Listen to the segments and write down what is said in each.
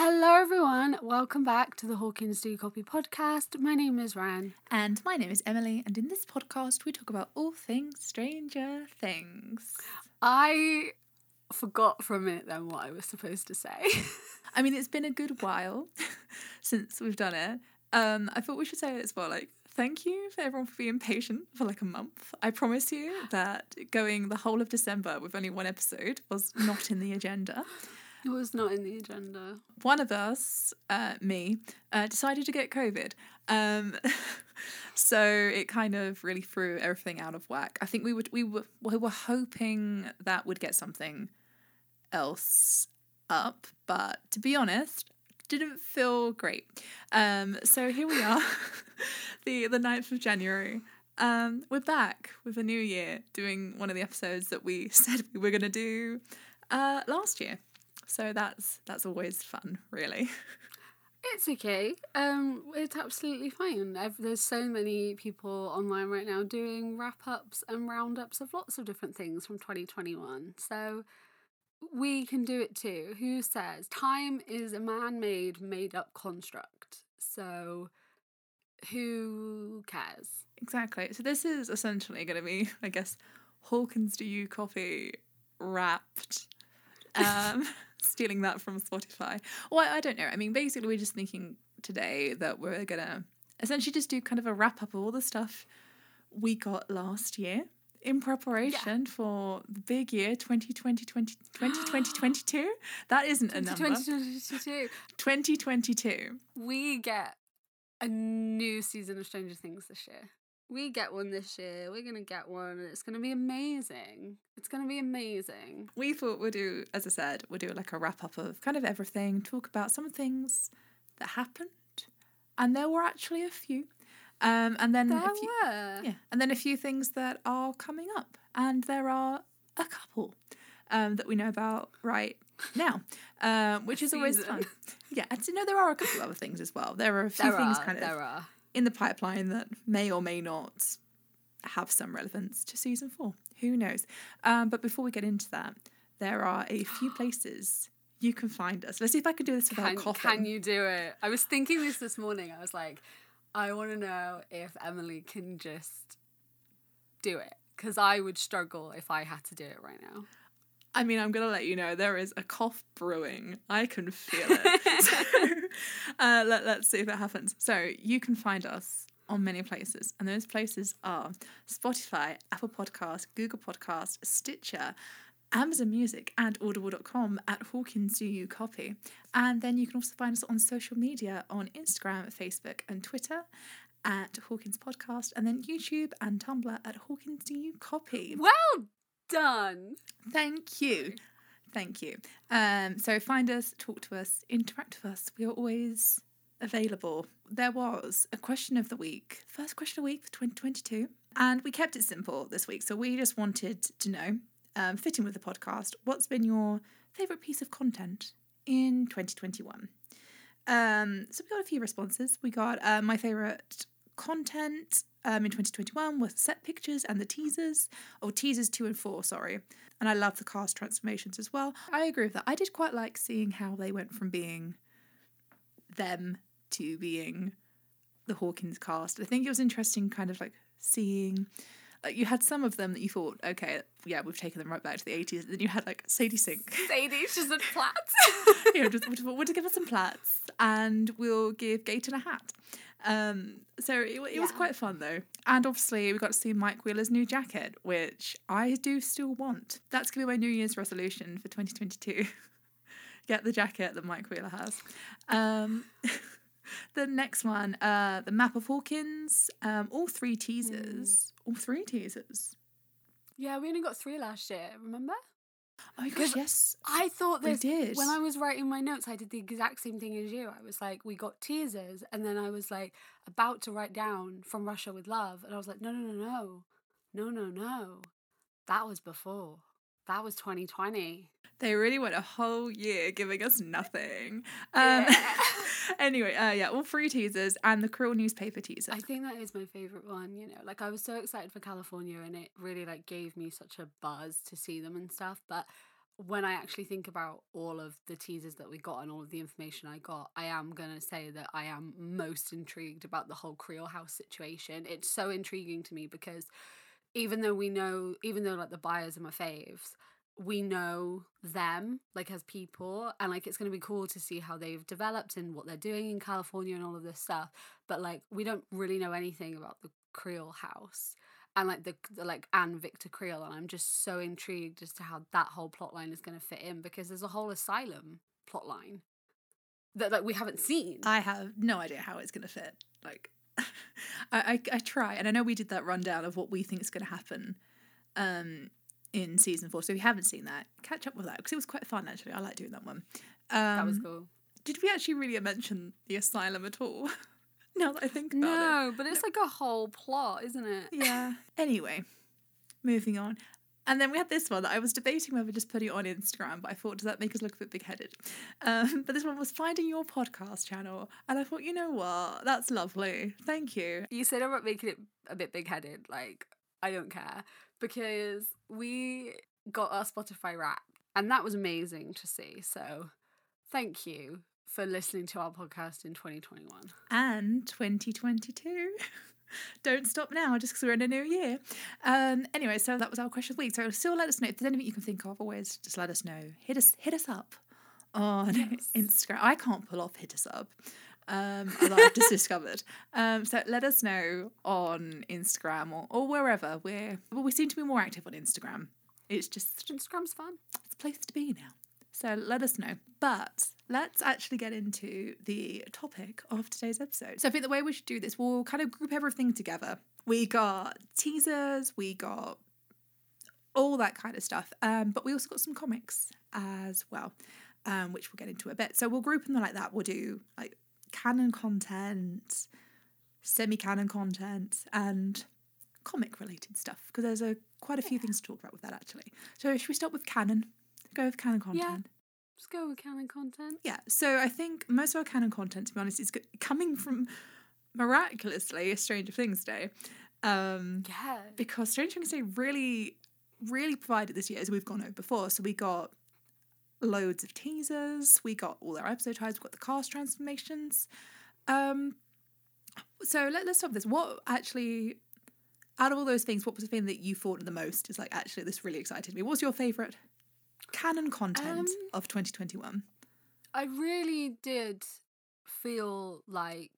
Hello, everyone. Welcome back to the Hawkins Do Copy podcast. My name is Ran. And my name is Emily, and in this podcast, we talk about all things Stranger Things. I forgot for a minute then what I was supposed to say. I mean, it's been a good while since we've done it. Um, I thought we should say it as well. Like, thank you for everyone for being patient for like a month. I promise you that going the whole of December with only one episode was not in the agenda. It was not in the agenda. One of us, uh, me, uh, decided to get COVID. Um, so it kind of really threw everything out of whack. I think we would we were we were hoping that would get something else up, but to be honest, didn't feel great. Um, so here we are, the the 9th of January. Um, we're back with a new year, doing one of the episodes that we said we were going to do uh, last year. So that's that's always fun, really. It's okay. Um, it's absolutely fine. I've, there's so many people online right now doing wrap ups and roundups of lots of different things from 2021. So we can do it too. Who says time is a man made, made up construct? So who cares? Exactly. So this is essentially going to be, I guess, Hawkins Do You Copy wrapped. Um, stealing that from Spotify. Well, I don't know. I mean, basically, we're just thinking today that we're gonna essentially just do kind of a wrap up of all the stuff we got last year in preparation yeah. for the big year 2020 2022 that isn't a number 2022 2022 we get a new season of stranger things this year we get one this year. We're gonna get one, and it's gonna be amazing. It's gonna be amazing. We thought we'd do, as I said, we'll do like a wrap up of kind of everything, talk about some things that happened, and there were actually a few. Um, and then there a few, were. yeah, and then a few things that are coming up, and there are a couple um, that we know about right now, um, which is always fun. Yeah, and you know there are a couple other things as well. There are a few there things are, kind of there are in the pipeline that may or may not have some relevance to season four. Who knows? Um, but before we get into that, there are a few places you can find us. Let's see if I can do this without can, coughing. Can you do it? I was thinking this this morning. I was like, I want to know if Emily can just do it because I would struggle if I had to do it right now. I mean, I'm going to let you know there is a cough brewing. I can feel it. so, uh, let, let's see if it happens. So, you can find us on many places, and those places are Spotify, Apple Podcast, Google Podcast, Stitcher, Amazon Music, and Audible.com at Hawkins Do You Copy. And then you can also find us on social media on Instagram, Facebook, and Twitter at Hawkins Podcast, and then YouTube and Tumblr at Hawkins Do You Copy. Well done. Thank you. Thank you. Um, so find us, talk to us, interact with us. We are always available. There was a question of the week, first question of the week for 2022. And we kept it simple this week. So we just wanted to know, um, fitting with the podcast, what's been your favourite piece of content in 2021? Um, so we got a few responses. We got uh, my favourite content um, in 2021 was set pictures and the teasers, or teasers two and four, sorry. And I love the cast transformations as well. I agree with that. I did quite like seeing how they went from being them to being the Hawkins cast. I think it was interesting, kind of like seeing. Like you had some of them that you thought, okay, yeah, we've taken them right back to the eighties. Then you had like Sadie Sink. Sadie, she's a plats. you know, just, we'll, we'll just give her some plats, and we'll give Gaten a hat. Um, so it, it yeah. was quite fun though. And obviously, we got to see Mike Wheeler's new jacket, which I do still want. That's going to be my New Year's resolution for 2022. Get the jacket that Mike Wheeler has. Um, the next one, uh, the map of Hawkins. Um, all three teasers. Mm. All three teasers. Yeah, we only got three last year. Remember? Oh my gosh, yes. I thought this did. when I was writing my notes, I did the exact same thing as you. I was like, we got teasers, and then I was like about to write down from Russia with love, and I was like, no, no, no, no, no, no, no. That was before. That was 2020. They really went a whole year giving us nothing. Um, yeah. anyway, uh, yeah, all three teasers and the Creel newspaper teaser. I think that is my favorite one. You know, like I was so excited for California, and it really like gave me such a buzz to see them and stuff. But when I actually think about all of the teasers that we got and all of the information I got, I am going to say that I am most intrigued about the whole Creel House situation. It's so intriguing to me because even though we know, even though like the Byers are my faves, we know them like as people and like it's going to be cool to see how they've developed and what they're doing in California and all of this stuff but like we don't really know anything about the Creel house and like the, the like Anne Victor Creel and I'm just so intrigued as to how that whole plot line is going to fit in because there's a whole asylum plot line that like we haven't seen I have no idea how it's going to fit. Like, I, I I try, and I know we did that rundown of what we think is going to happen, um, in season four. So if you haven't seen that, catch up with that because it was quite fun actually. I like doing that one. Um, that was cool Did we actually really mention the asylum at all? now that I think about it. no but it's like a whole plot isn't it Yeah. Anyway, moving on. And then we had this one that I was debating whether just put it on Instagram, but I thought, does that make us look a bit big headed? Um, but this one was finding your podcast channel. And I thought, you know what? That's lovely. Thank you. you said about making it a bit big headed. Like, I don't care because we got our Spotify wrapped and that was amazing to see. So, thank you for listening to our podcast in 2021. And 2022. Don't stop now just because we're in a new year. Um, anyway, so that was our question of the week. So still let us know if there's anything you can think of. Always just let us know. Hit us, hit us up on Yes. Instagram. I can't pull off hit us up. Um, although I've just discovered. Um, so let us know on Instagram or, or wherever we're. Well, we seem to be more active on Instagram. It's just Instagram's fun. it's a place to be now. So let us know. But let's actually get into the topic of today's episode. So I think the way we should do this, we'll kind of group everything together. We got teasers, we got all that kind of stuff. Um, but we also got some comics as well, um, which we'll get into a bit. So we'll group them like that. We'll do like canon content, semi-canon content, and comic related stuff because there's a quite a few things to talk about with that actually. So should we start with canon? Go with canon content. Yeah, just go with canon content. Yeah. So I think most of our canon content, to be honest, is coming from miraculously a Stranger Things Day. Um, Yeah. because Stranger Things Day really, really provided this year as we've gone over before. So we got loads of teasers, we got all their episode titles, we got the cast transformations. Um, so let, let's with this. What actually, out of all those things, what was the thing that you thought the most? Is like actually this really excited me. What's your favorite canon content Um, of twenty twenty one? I really did feel like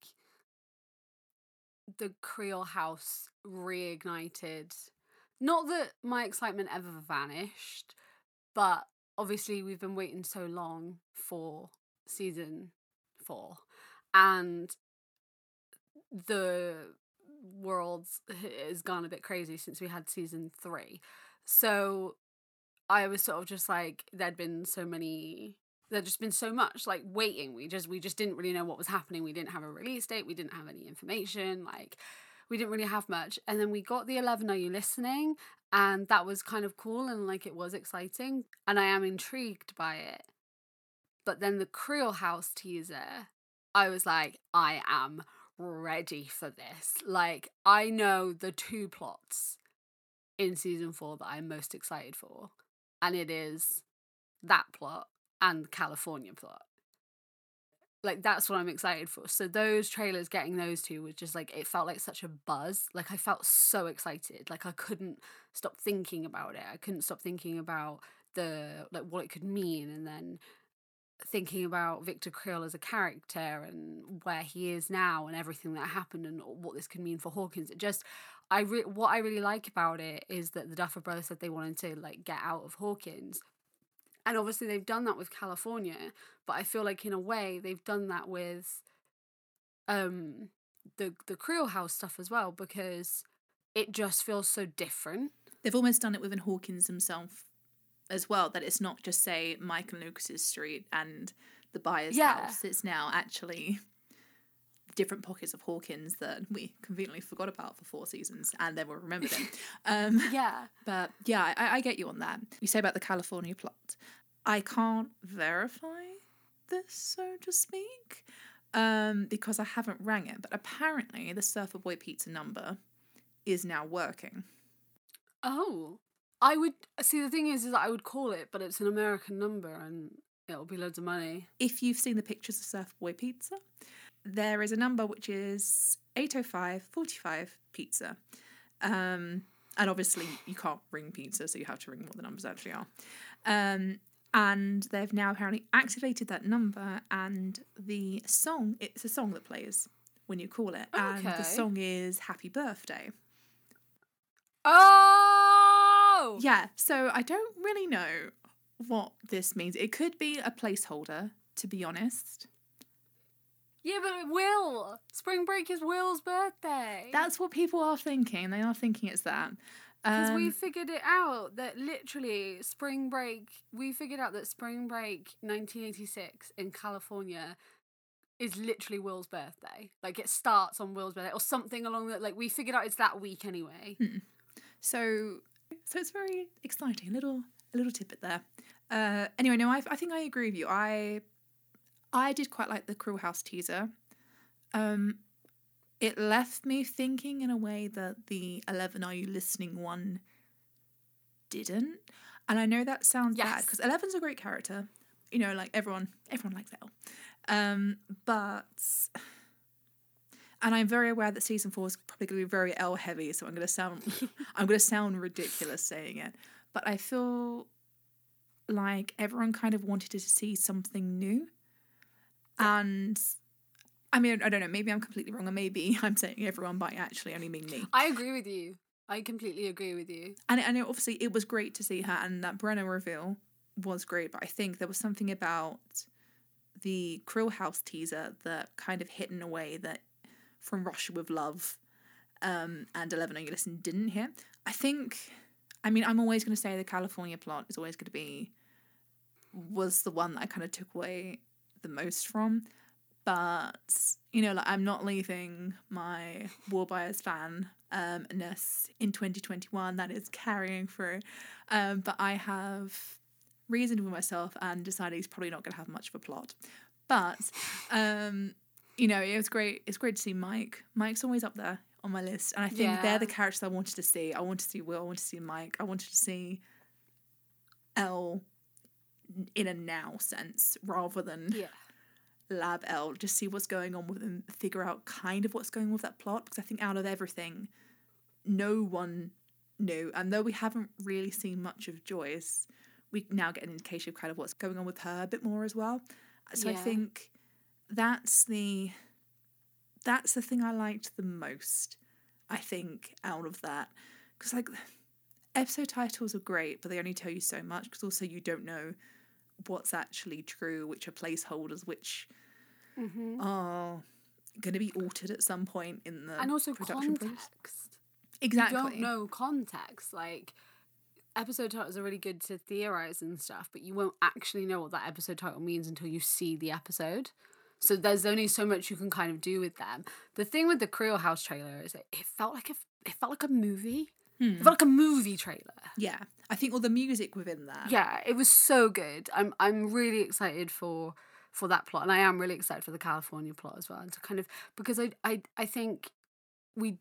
the Creel House reignited. Not that my excitement ever vanished, but obviously we've been waiting so long for season four, and the world has gone a bit crazy since we had season three. So I was sort of just like there'd been so many there'd just been so much like waiting. We just we just didn't really know what was happening. We didn't have a release date. We didn't have any information. Like we didn't really have much. And then we got the 11 Are You Listening? And that was kind of cool and like it was exciting. And I am intrigued by it. But then the Creel House teaser, I was like, I am ready for this. Like, I know the two plots in season four that I'm most excited for. And it is that plot and the California plot. Like that's what I'm excited for. So those trailers getting those two was just like it felt like such a buzz. Like I felt so excited. Like I couldn't stop thinking about it. I couldn't stop thinking about the like what it could mean and then thinking about Victor Creel as a character and where he is now and everything that happened and what this could mean for Hawkins. It just I re- what I really like about it is that the Duffer Brothers said they wanted to like get out of Hawkins. And obviously they've done that with California, but I feel like in a way they've done that with um the the Creel House stuff as well because it just feels so different. They've almost done it within Hawkins himself as well, that it's not just, say, Mike and Lucas's street and the Byers' Yeah. house. It's now actually different pockets of Hawkins that we conveniently forgot about for four seasons and then we'll remember them. Um, Yeah. but yeah, I, I get you on that. You say about the California plot. I can't verify this, so to speak, um, because I haven't rang it. But apparently, the Surfer Boy Pizza number is now working. Oh. I would see the thing is, is that I would call it, but it's an American number and it'll be loads of money. If you've seen the pictures of Surf Boy Pizza, there is a number which is 805 45 pizza. Um, and obviously, you can't ring pizza, so you have to ring what the numbers actually are. Um, and they've now apparently activated that number, and the song it's a song that plays when you call it, and the song is Happy Birthday. Oh! Yeah, so I don't really know what this means. It could be a placeholder, to be honest. Yeah, but it will. Spring break is Will's birthday. That's what people are thinking. They are thinking it's that. Because Um, we figured it out that literally spring break, we figured out that spring break 1986 in California is literally Will's birthday. Like it starts on Will's birthday or something along that. Like we figured out it's that week anyway. So, so it's very exciting. A little, a little tidbit there. Uh, anyway, no, I, I think I agree with you. I, I did quite like the Creel House teaser. Um, it left me thinking in a way that the Eleven Are You Listening one didn't, and I know that sounds bad Yes. because Eleven's a great character. You know, like everyone, everyone likes Elle. Um, but and I'm very aware that season four is probably going to be very L heavy, so I'm going to sound I'm going to sound ridiculous saying it, but I feel like everyone kind of wanted to see something new, and I mean I don't know maybe I'm completely wrong, or maybe I'm saying everyone but I actually only mean me. I agree with you. I completely agree with you. And and it, obviously it was great to see her, and that Brenner reveal was great. But I think there was something about the Creel House teaser that kind of hit in a way that from Russia with Love um, and Eleven You Listen didn't hit. I think, I mean, I'm always going to say the California plot is always going to be was the one that I kind of took away the most from. But you know, like I'm not leaving my War Byers fan um ness in 2021. That is carrying through. Um, but I have reasoned with myself and decided he's probably not going to have much of a plot. But um, you know, it was great. It's great to see Mike. Mike's always up there on my list, and I think Yeah. they're the characters I wanted to see. I wanted to see Will. I wanted to see Mike. I wanted to see Elle in a now sense rather than Yeah. Lab L, just see what's going on with them, figure out kind of what's going on with that plot. Because I think out of everything, no one knew. And though we haven't really seen much of Joyce, we now get an indication of kind of what's going on with her a bit more as well. So I think that's the that's the thing I liked the most. I think out of that, because like episode titles are great, but they only tell you so much. Because also you don't know what's actually true, which are placeholders, which hmm are going to be altered at some point in the And also production process. context. Exactly. You don't know context. Like episode titles are really good to theorize and stuff, but you won't actually know what that episode title means until you see the episode. So there's only so much you can kind of do with them. The thing with the Creel House trailer is that it felt like a it felt like a movie. Hmm. It felt like a movie trailer. Yeah, I think all the music within that. Yeah, it was so good. I'm I'm really excited for for that plot, and I am really excited for the California plot as well. And to kind of because I I I think we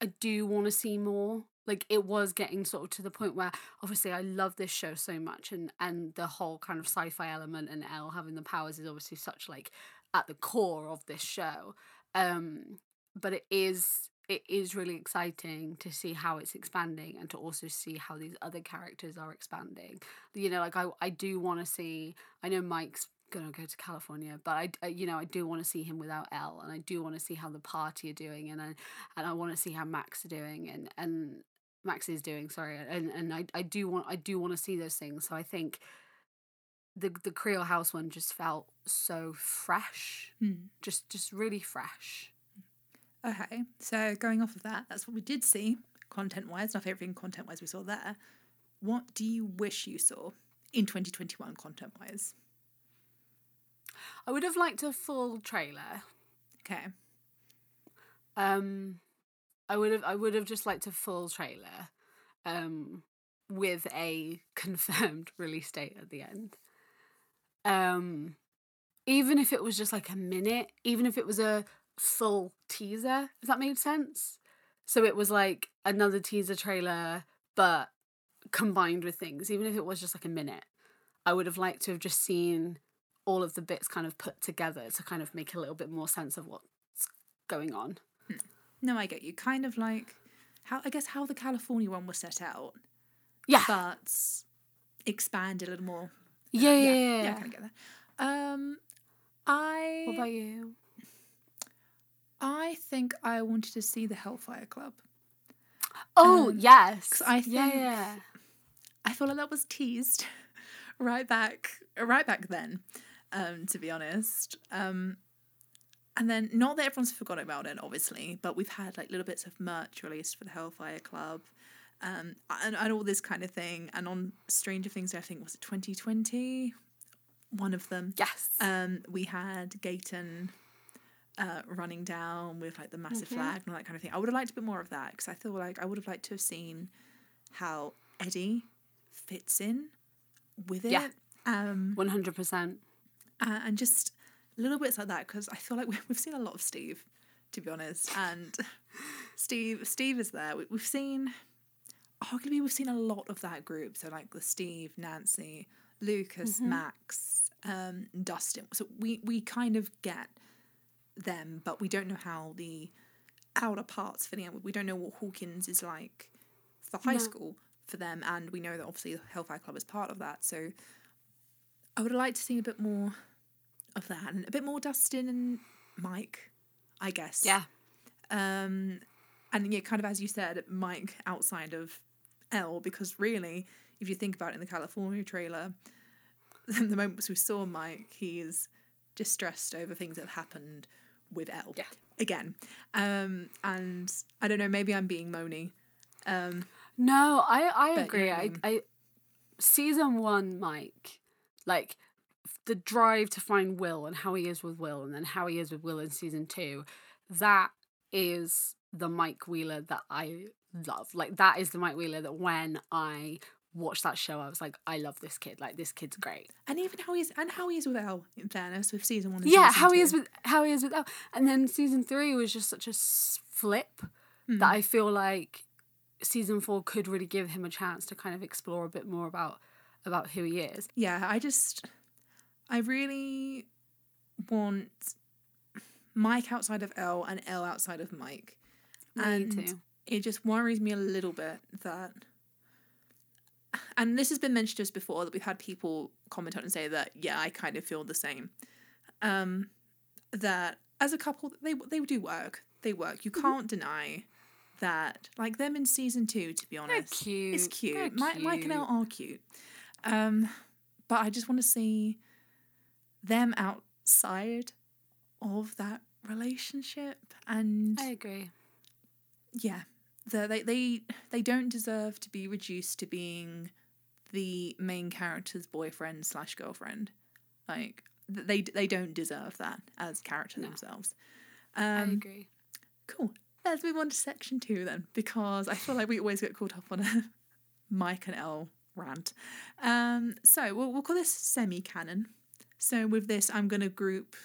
I do want to see more. Like it was getting sort of to the point where obviously I love this show so much, and and the whole kind of sci-fi element and Elle having the powers is obviously such like at the core of this show. Um, but it is it is really exciting to see how it's expanding and to also see how these other characters are expanding. You know, like I I do want to see. I know Mike's gonna go to California, but I, I you know I do want to see him without Elle, and I do want to see how the party are doing, and I and I want to see how Max are doing, and and Max is doing. Sorry, and and I I do want I do want to see those things. So I think. The, the Creel House one just felt so fresh, Hmm. just just really fresh. Okay, so going off of that, that's what we did see content wise. Not everything content wise we saw there. What do you wish you saw in 2021 content wise? I would have liked a full trailer. Okay. Um, I would have I would have just liked a full trailer, um, with a confirmed release date at the end. Um, even if it was just like a minute, even if it was a full teaser, if that made sense. So it was like another teaser trailer, but combined with things, even if it was just like a minute. I would have liked to have just seen all of the bits kind of put together to kind of make a little bit more sense of what's going on. No, I get you. Kind of like how I guess how the California one was set out, Yeah. but expand a little more. yeah, yeah, yeah. yeah, yeah. I kind of get that. Um, I What about you? I think I wanted to see the Hellfire Club. Oh, Um, yes. 'cause I yeah, think- yeah. I feel like that was teased right back right back then, um, to be honest. Um, and then not that everyone's forgotten about it, obviously, but we've had like little bits of merch released for the Hellfire Club. Um, and, and all this kind of thing. And on Stranger Things, I think was it 2020? One of them. Yes. Um, we had Gaten uh, running down with like the massive Mhm. flag and all that kind of thing. I would have liked a bit more of that because I feel like I would have liked to have seen how Eddie fits in with it. Yeah. Um, 100%. uh, and just little bits like that because I feel like we- we've seen a lot of Steve, to be honest. And Steve, Steve is there. We, we've seen, arguably, we've seen a lot of that group. So like the Steve, Nancy, Lucas, Mhm. Max, um, Dustin. So we we kind of get them, but we don't know how the outer parts fit in. We don't know what Hawkins is like for high No. school for them, and we know that obviously the Hellfire Club is part of that. So I would have liked to see a bit more of that and a bit more Dustin and Mike, I guess. Yeah. Um, and yeah, kind of as you said, Mike outside of L, because really, if you think about it in the California trailer, the moments we saw Mike, he's distressed over things that have happened with L. Yeah. Again. Um, and I don't know, maybe I'm being moany. Um, No, I I agree. yeah, I I, mean- I season one, Mike, like the drive to find Will and how he is with Will, and then how he is with Will in season two. That is the Mike Wheeler that I love. Like that is the Mike Wheeler that when I watched that show, I was like, I love this kid. Like this kid's great. and even how he's and how he is with L, in fairness, with season one and yeah, season how he is with how he is with Elle. And then season three was just such a flip Hmm. that I feel like season four could really give him a chance to kind of explore a bit more about about who he is. yeah, I just, I really want Mike outside of L and L outside of Mike. Me and too. it just worries me a little bit that, and this has been mentioned to us before that we've had people comment on and say that, yeah, I kind of feel the same. Um, that as a couple, they they do work. They work. You can't deny that. Like them in season two, to be honest They're cute. It's cute. They're Mike, Mike and Elle cute. are cute. Um, but I just want to see them outside of that relationship. And I agree. yeah, the, they they they don't deserve to be reduced to being the main character's boyfriend slash girlfriend. Like they they don't deserve that as character No. themselves. I Um, agree. Cool. Let's move on to section two then, because I feel like we always get caught up on a Mike and Elle rant. Um, so we'll, we'll call this semi canon. So with this, I'm going to group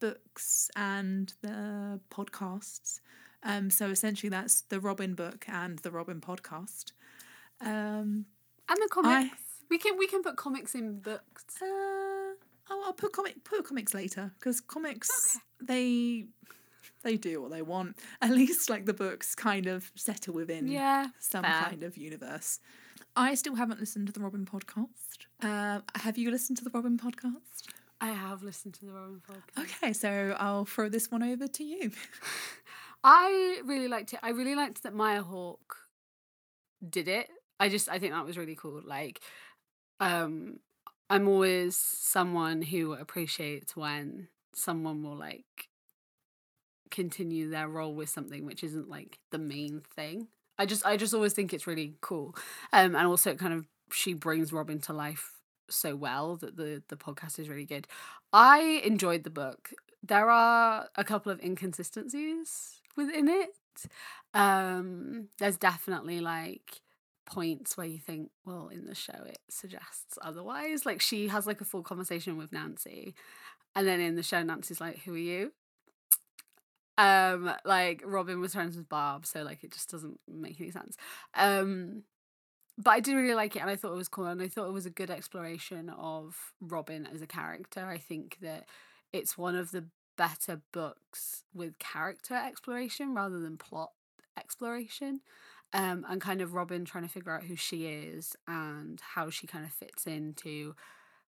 books and the podcasts. Um, so essentially, that's the Robin book and the Robin podcast. Um, And the comics. we can we can put comics in books. uh, I'll, I'll put comic put comics later because comics they they do what they want. At least like the books kind of settle within Yeah. some fair. kind of universe. I still haven't listened to the Robin podcast. Uh, have you listened to the Robin podcast? I have listened to the Robin podcast. Okay, so I'll throw this one over to you. I really liked it. I really liked that Maya Hawke did it. I just I think that was really cool. Like um I'm always someone who appreciates when someone will like continue their role with something which isn't like the main thing. I just I just always think it's really cool. Um and also it kind of she brings Robin to life so well that the the podcast is really good. I enjoyed the book. There are a couple of inconsistencies within it. Um there's definitely like points where you think, well, in the show it suggests otherwise. Like she has like a full conversation with Nancy, and then in the show Nancy's like, "Who are you?" Um, like Robin was friends with Barb, so like it just doesn't make any sense. Um, but I did really like it, and I thought it was cool, and I thought it was a good exploration of Robin as a character. I think that it's one of the better books with character exploration rather than plot exploration. Um, and kind of Robin trying to figure out who she is and how she kind of fits into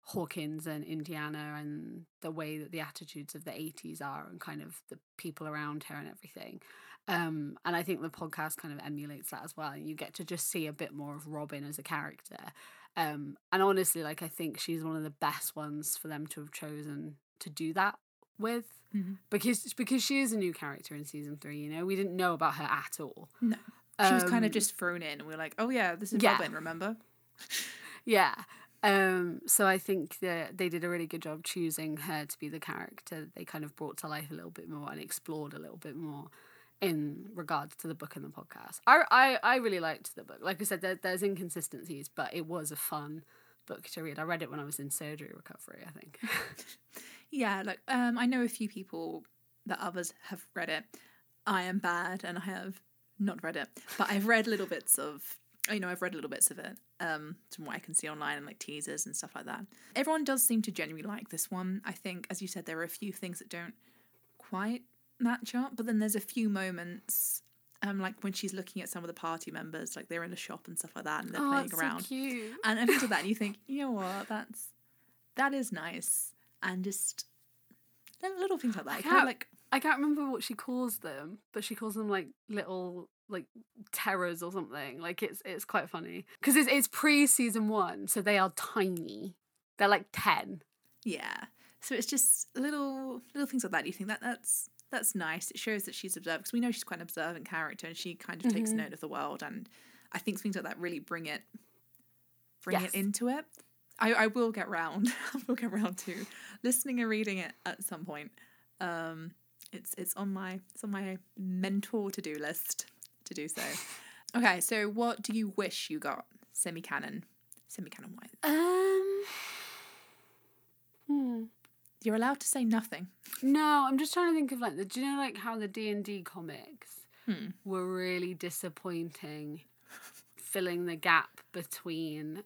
Hawkins and Indiana and the way that the attitudes of the 80s are and kind of the people around her and everything. Um, and I think the podcast kind of emulates that as well. You get to just see a bit more of Robin as a character. Um, and honestly, like I think she's one of the best ones for them to have chosen to do that with. Mm-hmm. Because because she is a new character in season three, you know, we didn't know about her at all. No. She was kind Um, of just thrown in, and we are like, "Oh yeah, this is Yeah. Robin." Remember? Yeah. Um, so I think that they did a really good job choosing her to be the character that they kind of brought to life a little bit more and explored a little bit more in regards to the book and the podcast. I I, I really liked the book. Like I said, there, there's inconsistencies, but it was a fun book to read. I read it when I was in surgery recovery, I think. Yeah, like um, I know a few people that others have read it. I am bad, and I have not read it, but I've read little bits of. You know, I've read little bits of it um, from what I can see online and like teasers and stuff like that. Everyone does seem to genuinely like this one. I think, as you said, there are a few things that don't quite match up, but then there's a few moments, um, like when she's looking at some of the party members, like they're in the shop and stuff like that, and they're oh, playing around so cute. and into that, and you think, you know what, that's that is nice, and just little, things like that. I It kind of can't- like I can't remember what she calls them, but she calls them like little like terrors or something. Like it's it's quite funny because it's it's pre season one, so they are tiny. They're like ten. yeah. So it's just little little things like that. You think that that's that's nice. It shows that she's observant because we know she's quite an observant character, and she kind of takes Mhm. note of the world. And I think things like that really bring it bring Yes. it into it. I, I will get round. I will get round to listening and reading it at some point. Um, it's it's on my it's on my mentor to do list to do so. Okay, so what do you wish you got semi canon, semi canon wise? Um. Hmm. You're allowed to say nothing. No, I'm just trying to think of like the. Do you know like how the D and D comics Hmm. were really disappointing, filling the gap between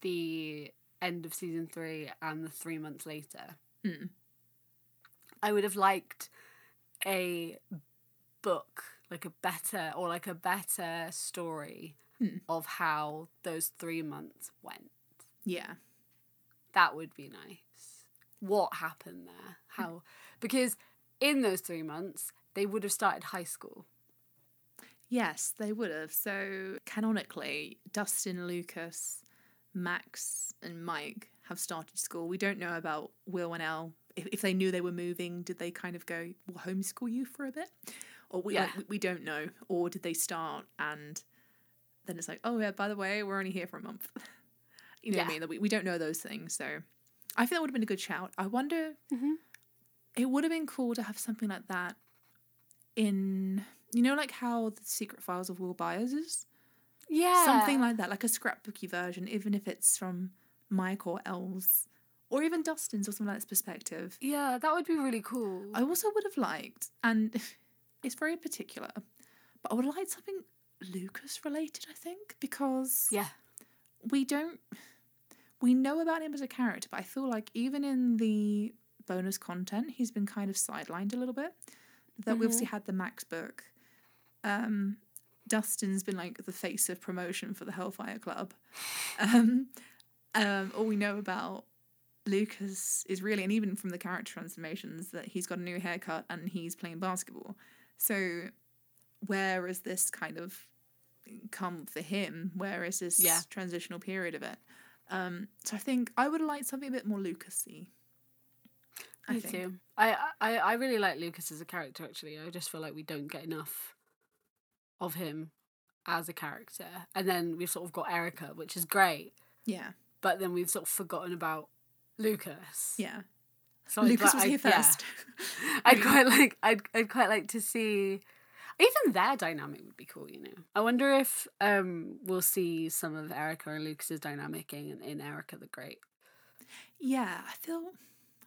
the end of season three and the three months later. Hmm. I would have liked a book, like a better or like a better story Hmm. of how those three months went. Yeah. That would be nice. What happened there? How? Because in those three months, they would have started high school. Yes, they would have. So canonically, Dustin, Lucas, Max, and Mike have started school. We don't know about Will and Elle. If, if they knew they were moving, did they kind of go, we'll homeschool you for a bit? Or we, like, Yeah. we, we don't know. Or did they start and then it's like, oh, yeah, by the way, we're only here for a month. you know what I mean? We, we don't know those things. So I think that would have been a good shout. I wonder, Mhm. it would have been cool to have something like that in, you know, like how the Secret Files of Will Byers is? Yeah. Something like that, like a scrapbooky version, even if it's from Mike or Elle's, or even Dustin's or something like this perspective. Yeah, that would be really cool. I also would have liked, and it's very particular, but I would have liked something Lucas related, I think, because yeah. we don't we know about him as a character, but I feel like even in the bonus content, he's been kind of sidelined a little bit. That we obviously had the Max book. Um, Dustin's been like the face of promotion for the Hellfire Club. Um, um, all we know about Lucas is really, and even from the character transformations, that he's got a new haircut and he's playing basketball. So, where has this kind of come for him? Where is this Yeah. transitional period of it? Um, so I think I would like something a bit more Lucasy. I Me think. too. I, I I really like Lucas as a character. Actually, I just feel like we don't get enough of him as a character, and then we've sort of got Erica, which is great, Yeah, but then we've sort of forgotten about Lucas. yeah. So Lucas was here I'd- yeah. first. I'd quite like I'd I'd quite like to see even their dynamic would be cool, you know. I wonder if um we'll see some of Erica and Lucas's dynamic in, in Erica the Great. Yeah, I feel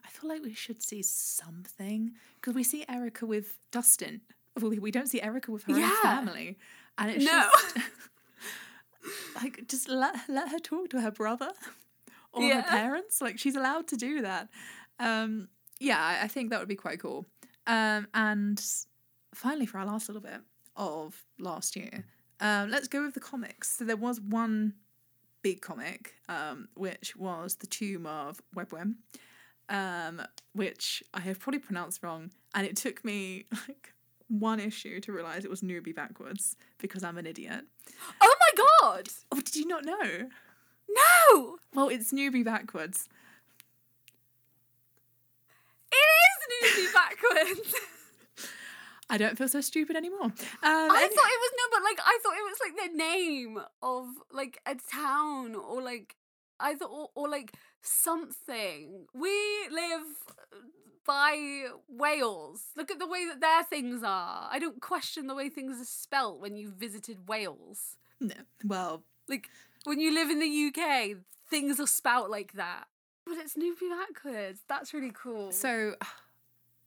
I feel like we should see something because we see Erica with Dustin. We we don't see Erica with her own family, and it's No. just like just let let her talk to her brother or Yeah. her parents. Like she's allowed to do that. Um, yeah, I, I think that would be quite cool. Um, and finally, for our last little bit of last year, um, let's go with the comics. So there was one big comic, um, which was the Tomb of Ybwen, um, which I have probably pronounced wrong, and it took me like one issue to realize it was newbie backwards because I'm an idiot. Oh my god! Oh, did you not know? No! Well, it's newbie backwards. It is newbie backwards. I don't feel so stupid anymore. Um, I thought it was no, but like I thought it was like the name of like a town or like I thought or, or like something. We live by Wales. Look at the way that their things are. I don't question the way things are spelt when you visited Wales. no, well, Like when you live in the UK, things are spelt like that. But it's newbie backwards. That's really cool. so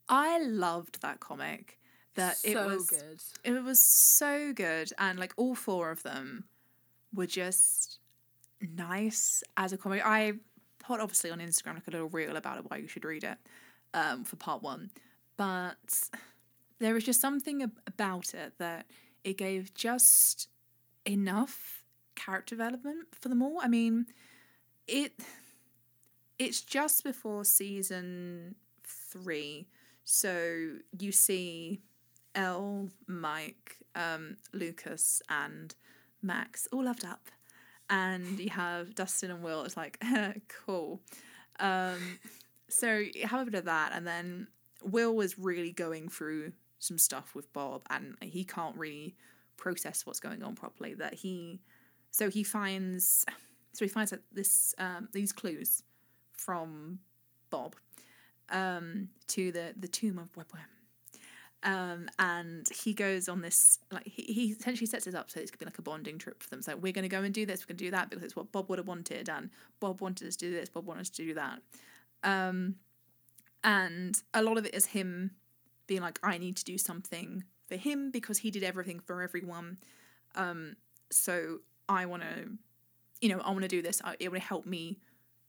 I loved that comic. That it was good. it was so good, and like all four of them were just nice as a comic. I put obviously on Instagram like a little reel about it why you should read it um, for part one, but there was just something ab- about it that it gave just enough character development for them all. I mean, it it's just before season three, so you see Elle, Mike, um, Lucas, and Max all loved up, and you have Dustin and Will. It's like cool. Um, so you have a bit of that, and then Will was really going through some stuff with Bob, and he can't really process what's going on properly. That he, so he finds, so he finds that this um, these clues from Bob um, to the the tomb of Ybwen. Um, and he goes on this like he, he essentially sets it up so it's gonna be like a bonding trip for them. So we're gonna go and do this, we're gonna do that because it's what Bob would have wanted, and Bob wanted us to do this, Bob wanted us to do that. Um, and a lot of it is him being like, I need to do something for him because he did everything for everyone. Um, so I want to, you know, I want to do this. I, it would help me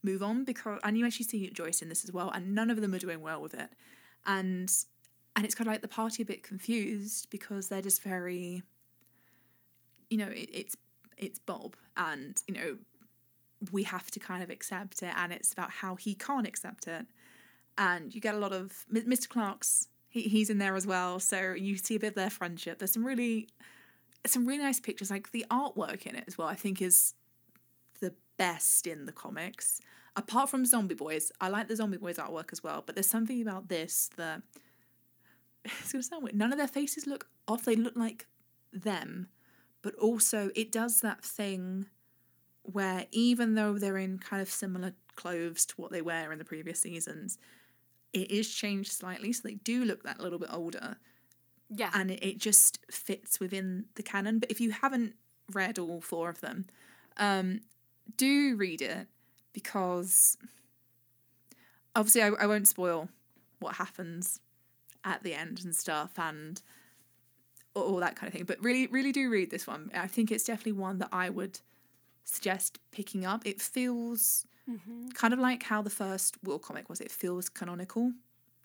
move on because and you actually see Joyce in this as well, and none of them are doing well with it, and and it's kind of like the party a bit confused because they're just very, you know, it, it's it's Bob, and you know, we have to kind of accept it, and it's about how he can't accept it, and you get a lot of Mr. Clark's. He, he's in there as well, so you see a bit of their friendship. There's some really, some really nice pictures. Like the artwork in it as well, I think is the best in the comics. Apart from Zombie Boys, I like the Zombie Boys artwork as well. But there's something about this that it's gonna sound weird. None of their faces look off. They look like them, but also it does that thing where even though they're in kind of similar clothes to what they wear in the previous seasons, it is changed slightly, so they do look that little bit older Yeah. and it, it just fits within the canon. But if you haven't read all four of them, um, do read it because obviously I, I won't spoil what happens at the end and stuff and all, that kind of thing. But really, really do read this one. I think it's definitely one that I would suggest picking up. It feels Mm-hmm. kind of like how the first Will comic was. It feels canonical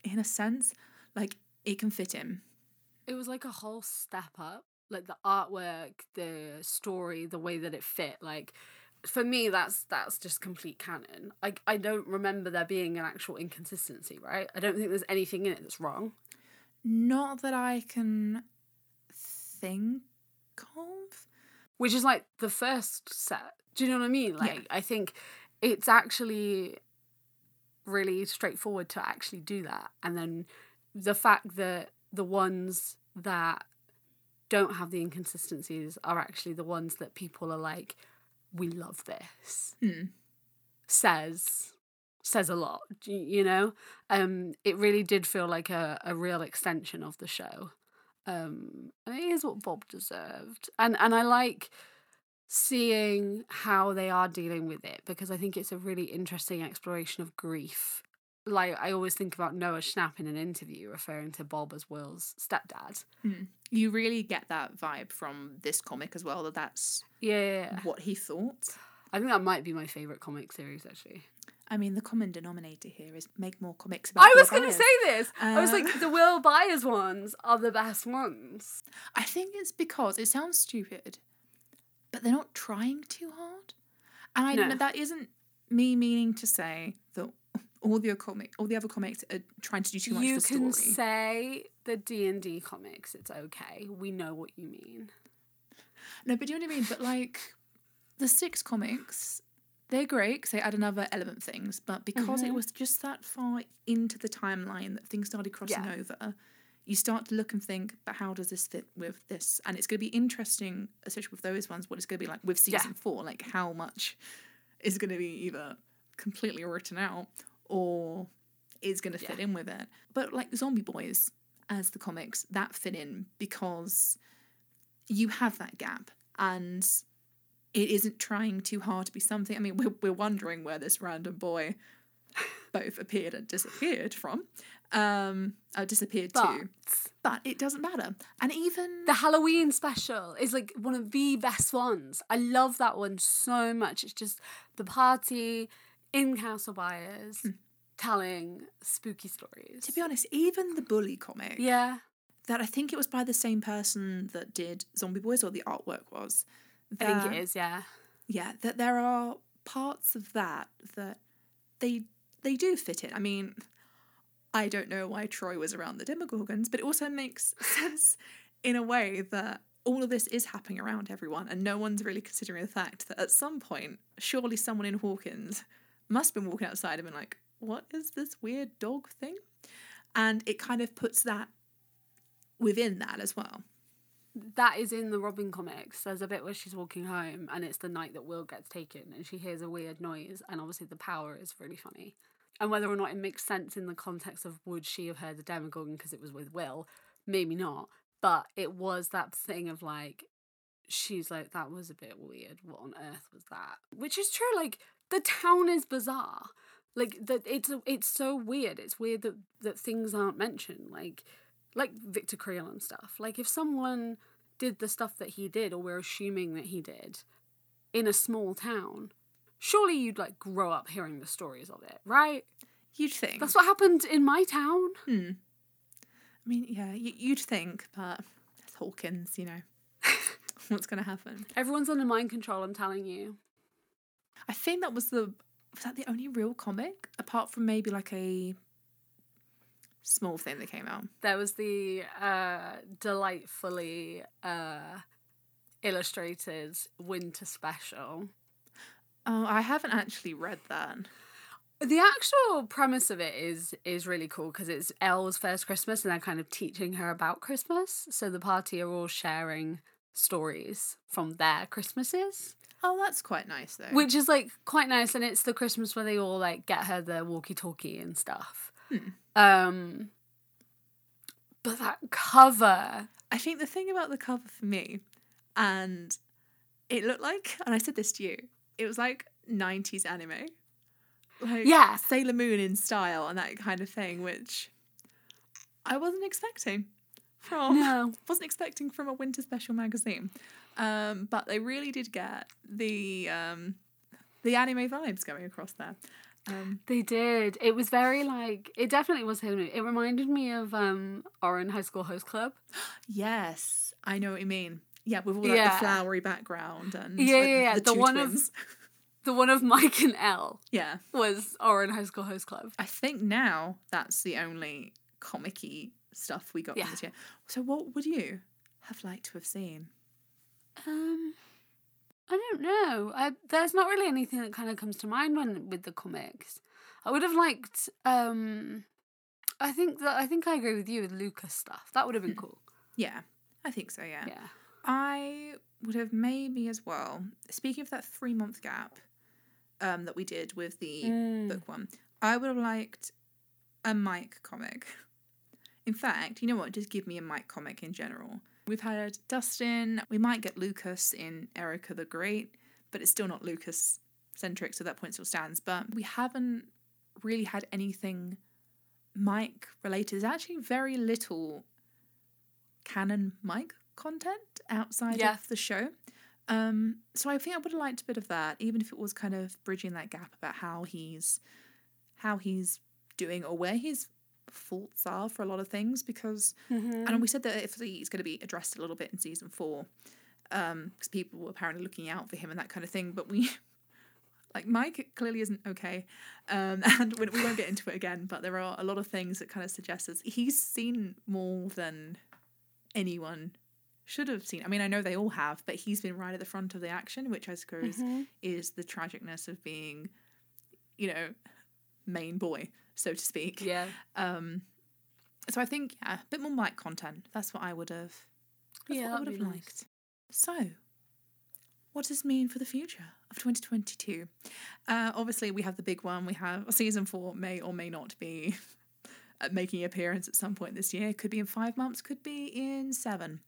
in a sense. Like it can fit in. it was like a whole step up like the artwork the story the way that it fit like for me that's that's just complete canon i i don't remember there being an actual inconsistency right i don't think there's anything in it that's wrong Not that I can think of. which is like the first set do you know what i mean like i think it's actually really straightforward to actually do that and then the fact that the ones that don't have the inconsistencies are actually the ones that people are like we love this Hmm. says says a lot you know um it really did feel like a, a real extension of the show um and it is what bob deserved and and i like seeing how they are dealing with it because i think it's a really interesting exploration of grief like I always think about Noah Schnapp in an interview referring to Bob as Will's stepdad. You really get that vibe from this comic as well. That that's Yeah, what he thought. I think that might be my favorite comic series actually. I mean, the common denominator here is make more comics about. I was going to say this. I was like, um, the Will Byers ones are the best ones. I think it's because it sounds stupid, but they're not trying too hard. And I No. know that isn't me meaning to say that all the other comic, all the other comics are trying to do too much You for can story. say the D and D comics. It's okay. We know what you mean. No, but do you know what I mean? But like the six comics, they're great because they add another element of things. But because it Mhm. was just that far into the timeline that things started crossing Yeah. over, you start to look and think, but how does this fit with this? And it's going to be interesting, especially with those ones, what it's going to be like with Yeah. season four. Like how much is going to be either completely written out or is going to fit Yeah. in with it. But like the Zombie Boys as the comics, that fit in because you have that gap and it isn't trying too hard to be something. I mean, we're, we're wondering where this random boy both appeared and disappeared from, um, uh, disappeared But too. But it doesn't matter. And even the Halloween special is like one of the best ones. I love that one so much. It's just the party in Castle Byers telling spooky stories. to be honest, even the bully comic yeah, that I think it was by the same person that did Zombie Boys, or the artwork was. I think it is. Yeah, yeah that there are parts of that that they they do fit in. I mean i don't know why troy was around the demogorgons but it also makes sense in a way that all of this is happening around everyone and no one's really considering the fact that at some point surely someone in hawkins must have been walking outside and been like what is this weird dog thing? And it kind of puts that within that as well that is in the Robin comics. There's a bit where she's walking home and it's the night that Will gets taken and she hears a weird noise and obviously the power is really funny. And whether or not it makes sense in the context of would she have heard the Demogorgon because it was with Will, maybe not. But it was that thing of like, she's like, that was a bit weird. What on earth was that? Which is true. Like the town is bizarre. Like that, it's it's so weird. It's weird that that things aren't mentioned. Like like Victor Creel and stuff. Like if someone did the stuff that he did, or we're assuming that he did, in a small town, surely you'd like grow up hearing the stories of it, right? you'd think That's what happened in my town. Hmm. I mean, yeah, you'd think, but it's Hawkins, you know. What's going to happen? Everyone's under mind control. I'm telling you. I think that was the was that the only real comic apart from maybe like a small thing that came out. There was the uh, delightfully uh, illustrated winter special. Oh, I haven't actually read that. The actual premise of it is is really cool because it's El's first Christmas and they're kind of teaching her about Christmas. So the party are all sharing stories from their Christmases, Oh, that's quite nice though. which is like quite nice. And it's the Christmas where they all like get her the walkie-talkie and stuff. Hmm. Um, but that cover, I think the thing about the cover for me, and it looked like, and I said this to you, it was like '90s anime, like Yeah. Sailor Moon in style and that kind of thing, which I wasn't expecting from. no, wasn't expecting from a winter special magazine, um, but they really did get the um, the anime vibes going across there. Um, They did. It was very like it definitely was him. It reminded me of um Ouran High School Host Club. yes, I know what you mean. Yeah, with all like, Yeah. the flowery background and Yeah, like, yeah, yeah, the, the one of- The one of Mike and El yeah. was Ouran High School Host Club. I think now that's the only comic-y stuff we got Yeah. from this year. So what would you have liked to have seen? Um I don't know. I, there's not really anything that kind of comes to mind when with the comics. I would have liked um I think that I think I agree with you with Lucas stuff. That would have been cool. Yeah, I think so, yeah. Yeah. I would have maybe as well, speaking of that three month gap um, that we did with the Mm. book one, I would have liked a Mike comic. In fact, you know what? Just give me a Mike comic in general. We've had Dustin, we might get Lucas in Erica the Great, but it's still not Lucas centric, so that point still stands. But we haven't really had anything Mike related. There's actually very little canon Mike content outside Yeah. of the show. Um, so I think I would have liked a bit of that, even if it was kind of bridging that gap about how he's how he's doing or where his faults are for a lot of things because Mm-hmm. and we said that if it's going to be addressed a little bit in season four um because people were apparently looking out for him and that kind of thing but we like mike clearly isn't okay um and we, we won't get into it again but there are a lot of things that kind of suggest us he's seen more than anyone should have seen i mean i know they all have but he's been right at the front of the action which i suppose Mm-hmm. is the tragicness of being you know main boy so to speak Yeah. um, so I think yeah, a bit more Mike content. That's what I would have. That's Yeah, what I would have nice. liked. So, what does this mean for the future of 2022? Uh, obviously, we have the big one. We have season four may or may not be uh, making an appearance at some point this year. Could be in five months. Could be in seven.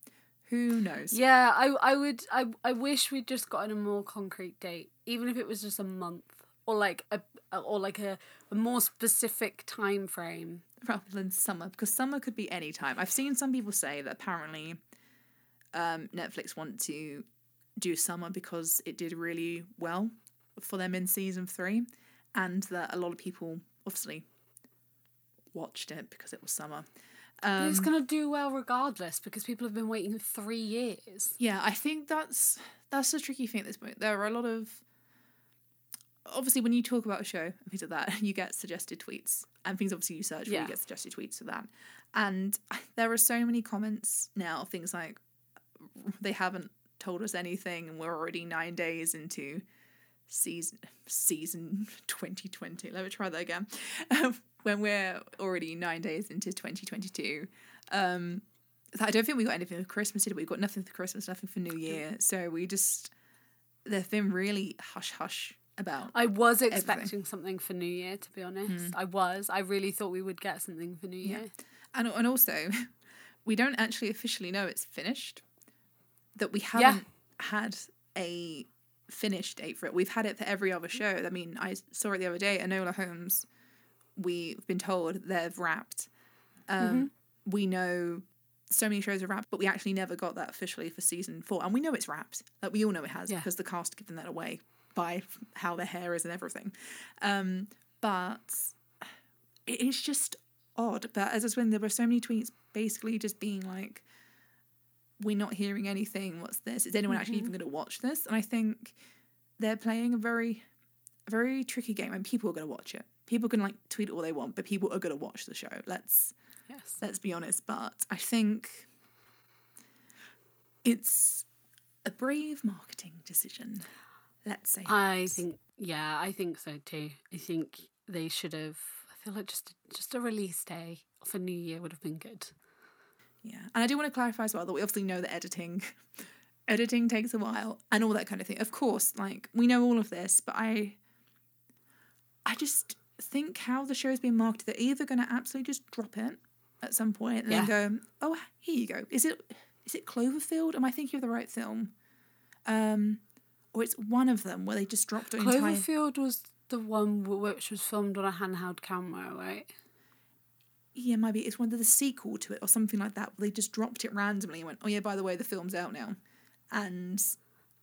Who knows? Yeah, I I would I I wish we'd just gotten a more concrete date, even if it was just a month or like a or like a, a more specific time frame. rather than summer because summer could be any time. I've seen some people say that apparently um, Netflix want to do summer because it did really well for them in season three, and that a lot of people obviously watched it because it was summer. Um, it's gonna do well regardless because people have been waiting three years. Yeah, I think that's that's the tricky thing at this point. There are a lot of obviously when you talk about a show and things like that, you get suggested tweets and things obviously you search for Yeah. you get suggested tweets for that. And there are so many comments now, things like they haven't told us anything and we're already nine days into season season 2020 let me try that again when we're already nine days into 2022 um I don't think we got anything for Christmas, did we? We've got nothing for Christmas, nothing for New Year. So we just they've been really hush hush about. I was Everything. expecting something for New Year, to be honest. I was. I really thought we would get something for New Year. And and also we don't actually officially know it's finished. That we haven't had a finished date for it. We've had it for every other show. I mean, I saw it the other day, Enola Holmes, we've been told they've wrapped. Um we know so many shows are wrapped, but we actually never got that officially for season four. And we know it's wrapped. Like we all know it has Yeah. because the cast given that away by how their hair is and everything. Um, but it is just odd. But as I was when there were so many tweets basically just being like, We're not hearing anything, what's this? Is anyone actually even gonna watch this? And I think they're playing a very very tricky game and people are gonna watch it. People can like tweet all they want, but people are gonna watch the show. Let's Yes. let's be honest. But I think it's a brave marketing decision. Let's say. I think yeah, I think so too. I think they should have I feel like just just a release day for New Year would have been good. Yeah, and I do want to clarify as well that we obviously know that editing, editing takes a while and all that kind of thing. Of course, like we know all of this, but I, I just think how the show's being marketed, they're either going to absolutely just drop it at some point and Yeah. then go, oh, here you go. Is it is it Cloverfield? Am I thinking of the right film? Um, or it's one of them where they just dropped it entire. Cloverfield was the one which was filmed on a handheld camera, right? Yeah, maybe it's one of the sequel to it or something like that. They just dropped it randomly and went, "Oh yeah, by the way, the film's out now," and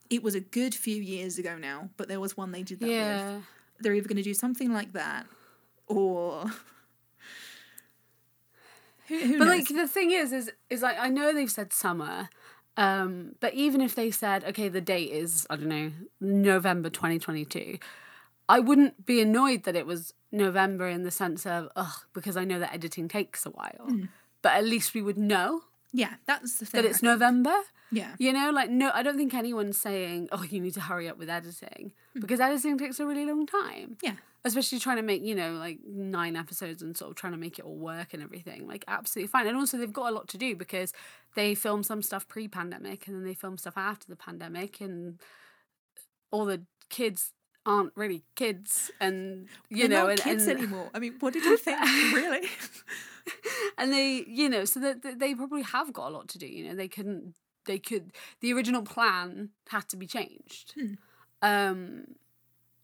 it was a good few years ago now. But there was one they did that with. Yeah. They're either going to do something like that, or who, who But knows? like the thing is, is is like I know they've said summer, um, but even if they said okay, the date is I don't know November twenty twenty two, I wouldn't be annoyed that it was November in the sense of ugh because I know that editing takes a while, but at least we would know yeah, that's the thing. that it's. November. Yeah, You know, like no, I don't think anyone's saying oh you need to hurry up with editing because editing takes a really long time yeah, especially trying to make you know like nine episodes and sort of trying to make it all work and everything like absolutely fine and also they've got a lot to do because they film some stuff pre-pandemic and then they film stuff after the pandemic and all the kids aren't really kids and you They're know not and, kids and, anymore. I mean, what did you think? really? and they you know so that that they probably have got a lot to do you know they couldn't they could the original plan had to be changed Hmm. um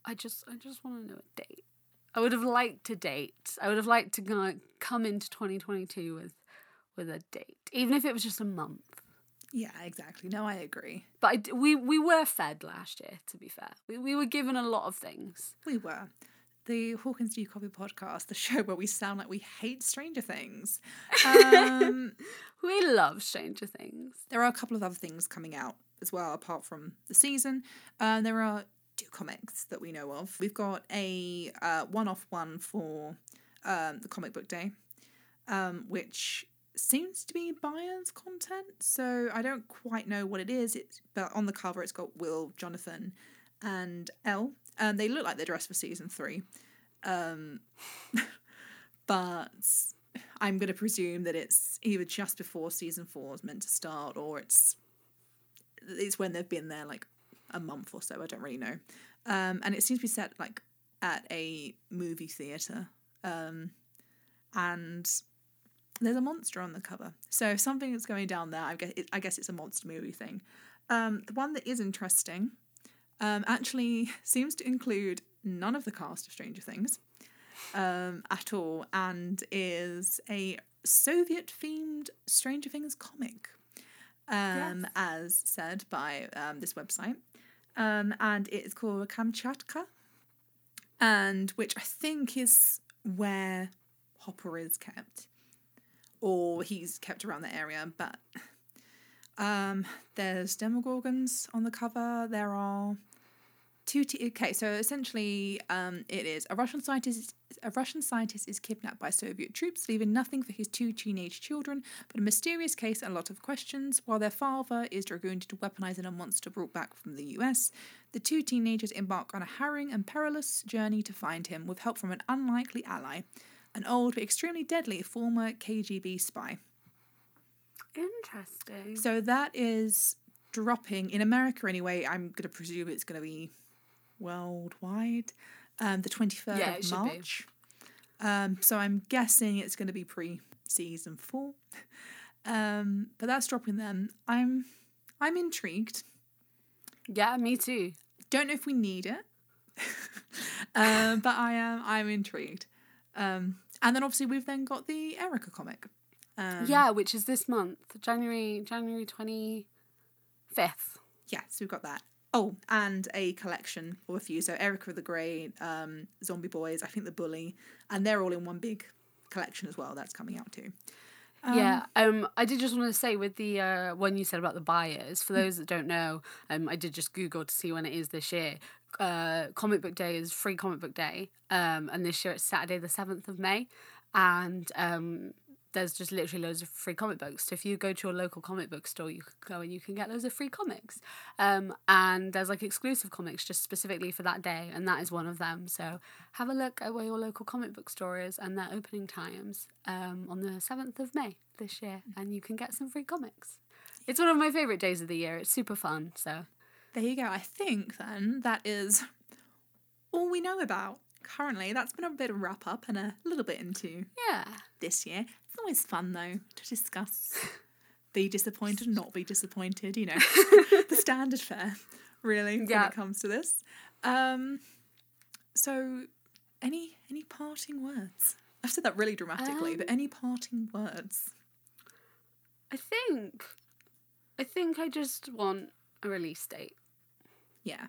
i just i just want to know a date I would have liked to date. I would have liked to go- come into 2022 with with a date, even if it was just a month. Yeah, exactly. No, I agree. But I we we were fed last year. To be fair, we we were given a lot of things. We were. The Hawkins Do You Copy podcast, the show where we sound like we hate Stranger Things. Um, We love Stranger Things. there are a couple of other things coming out as well, apart from the season. Uh, there are comics that we know of. We've got a uh, one off one for um, the comic book day, um, which seems to be Byers' content. So I don't quite know what it is. It's, but on the cover, it's got Will, Jonathan, and El. And they look like they're dressed for season three. Um, but I'm going to presume that it's either just before season four is meant to start or it's it's when they've been there like a month or so. I don't really know. Um, and it seems to be set like at a movie theater. Um, and there's a monster on the cover. So if something is going down there, I guess it, I guess it's a monster movie thing. Um, the one that is interesting um, actually seems to include none of the cast of Stranger Things um, at all and is a Soviet themed Stranger Things comic, um, Yes. as said by um, this website. Um, and it is called Kamchatka, and which I think is where Hopper is kept, or he's kept around the area. But um, there's Demogorgons on the cover. There are two. T- okay, so essentially, um, it is a Russian scientist. A Russian scientist is kidnapped by Soviet troops, leaving nothing for his two teenage children but a mysterious case and a lot of questions. While their father is dragooned into weaponizing a monster brought back from the US, the two teenagers embark on a harrowing and perilous journey to find him, with help from an unlikely ally, an old but extremely deadly former KGB spy. Interesting. So that is dropping in America anyway. I'm going to presume it's going to be worldwide. Um, the 23rd Yeah, of. March. Um, so I'm guessing it's going to be pre season four. Um, but that's dropping then. I'm I'm intrigued. Yeah, me too. Don't know if we need it, um, but I am I'm intrigued. Um, and then obviously we've then got the Erica comic. Um, yeah, which is this month, January January twenty fifth. Yes, we've got that. Oh, and a collection of a few. So Erica the Great, um, Zombie Boys, I think the Bully, and they're all in one big collection as well. That's coming out too. yeah, um, I did just want to say with the uh, one you said about the Byers. For those that don't know, um, I did just Google to see when it is this year. Uh, comic book day is free comic book day, um, and this year it's Saturday the seventh of May, and um, there's just literally loads of free comic books. So if you go to your local comic book store, you can go and you can get loads of free comics. Um, and there's like exclusive comics just specifically for that day, and that is one of them. So have a look at where your local comic book store is and their opening times um, on the seventh of May this year, and you can get some free comics. It's one of my favorite days of the year. It's super fun. So There you go. I think then that is all we know about currently. That's been a bit of wrap up and a little bit into yeah, this year. It's always fun though to discuss. Be disappointed, not be disappointed. You know, the standard fare, really, when Yeah. it comes to this. Um, so, any any parting words? I've said that really dramatically, but Um, any parting words? I think, I think I just want a release date. Yeah,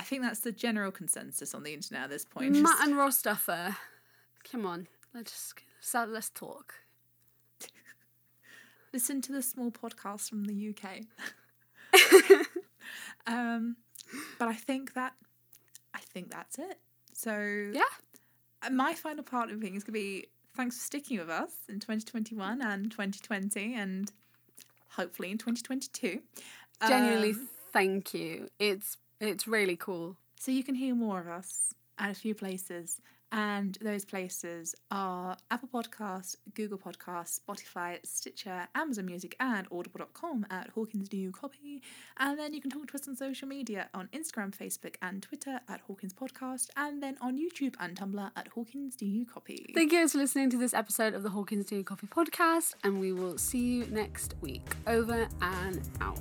I think that's the general consensus on the internet at this point. Matt Just- and Duffer, come on, let's just so let's talk. listen to the small podcast from the UK. um, but I think that I think that's it. So Yeah. my final part of things could be thanks for sticking with us in 2021 and 2020 and hopefully in 2022. Genuinely, Um, thank you. It's it's really cool. so you can hear more of us at a few places. And those places are Apple Podcasts, Google Podcasts, Spotify, Stitcher, Amazon Music, and Audible.com at Hawkins You Copy. And then you can talk to us on social media on Instagram, Facebook, and Twitter at Hawkins Podcast, and then on YouTube and Tumblr at Hawkins You Copy. Thank you guys for listening to this episode of the Hawkins Do You Copy podcast, and we will see you next week. Over and out.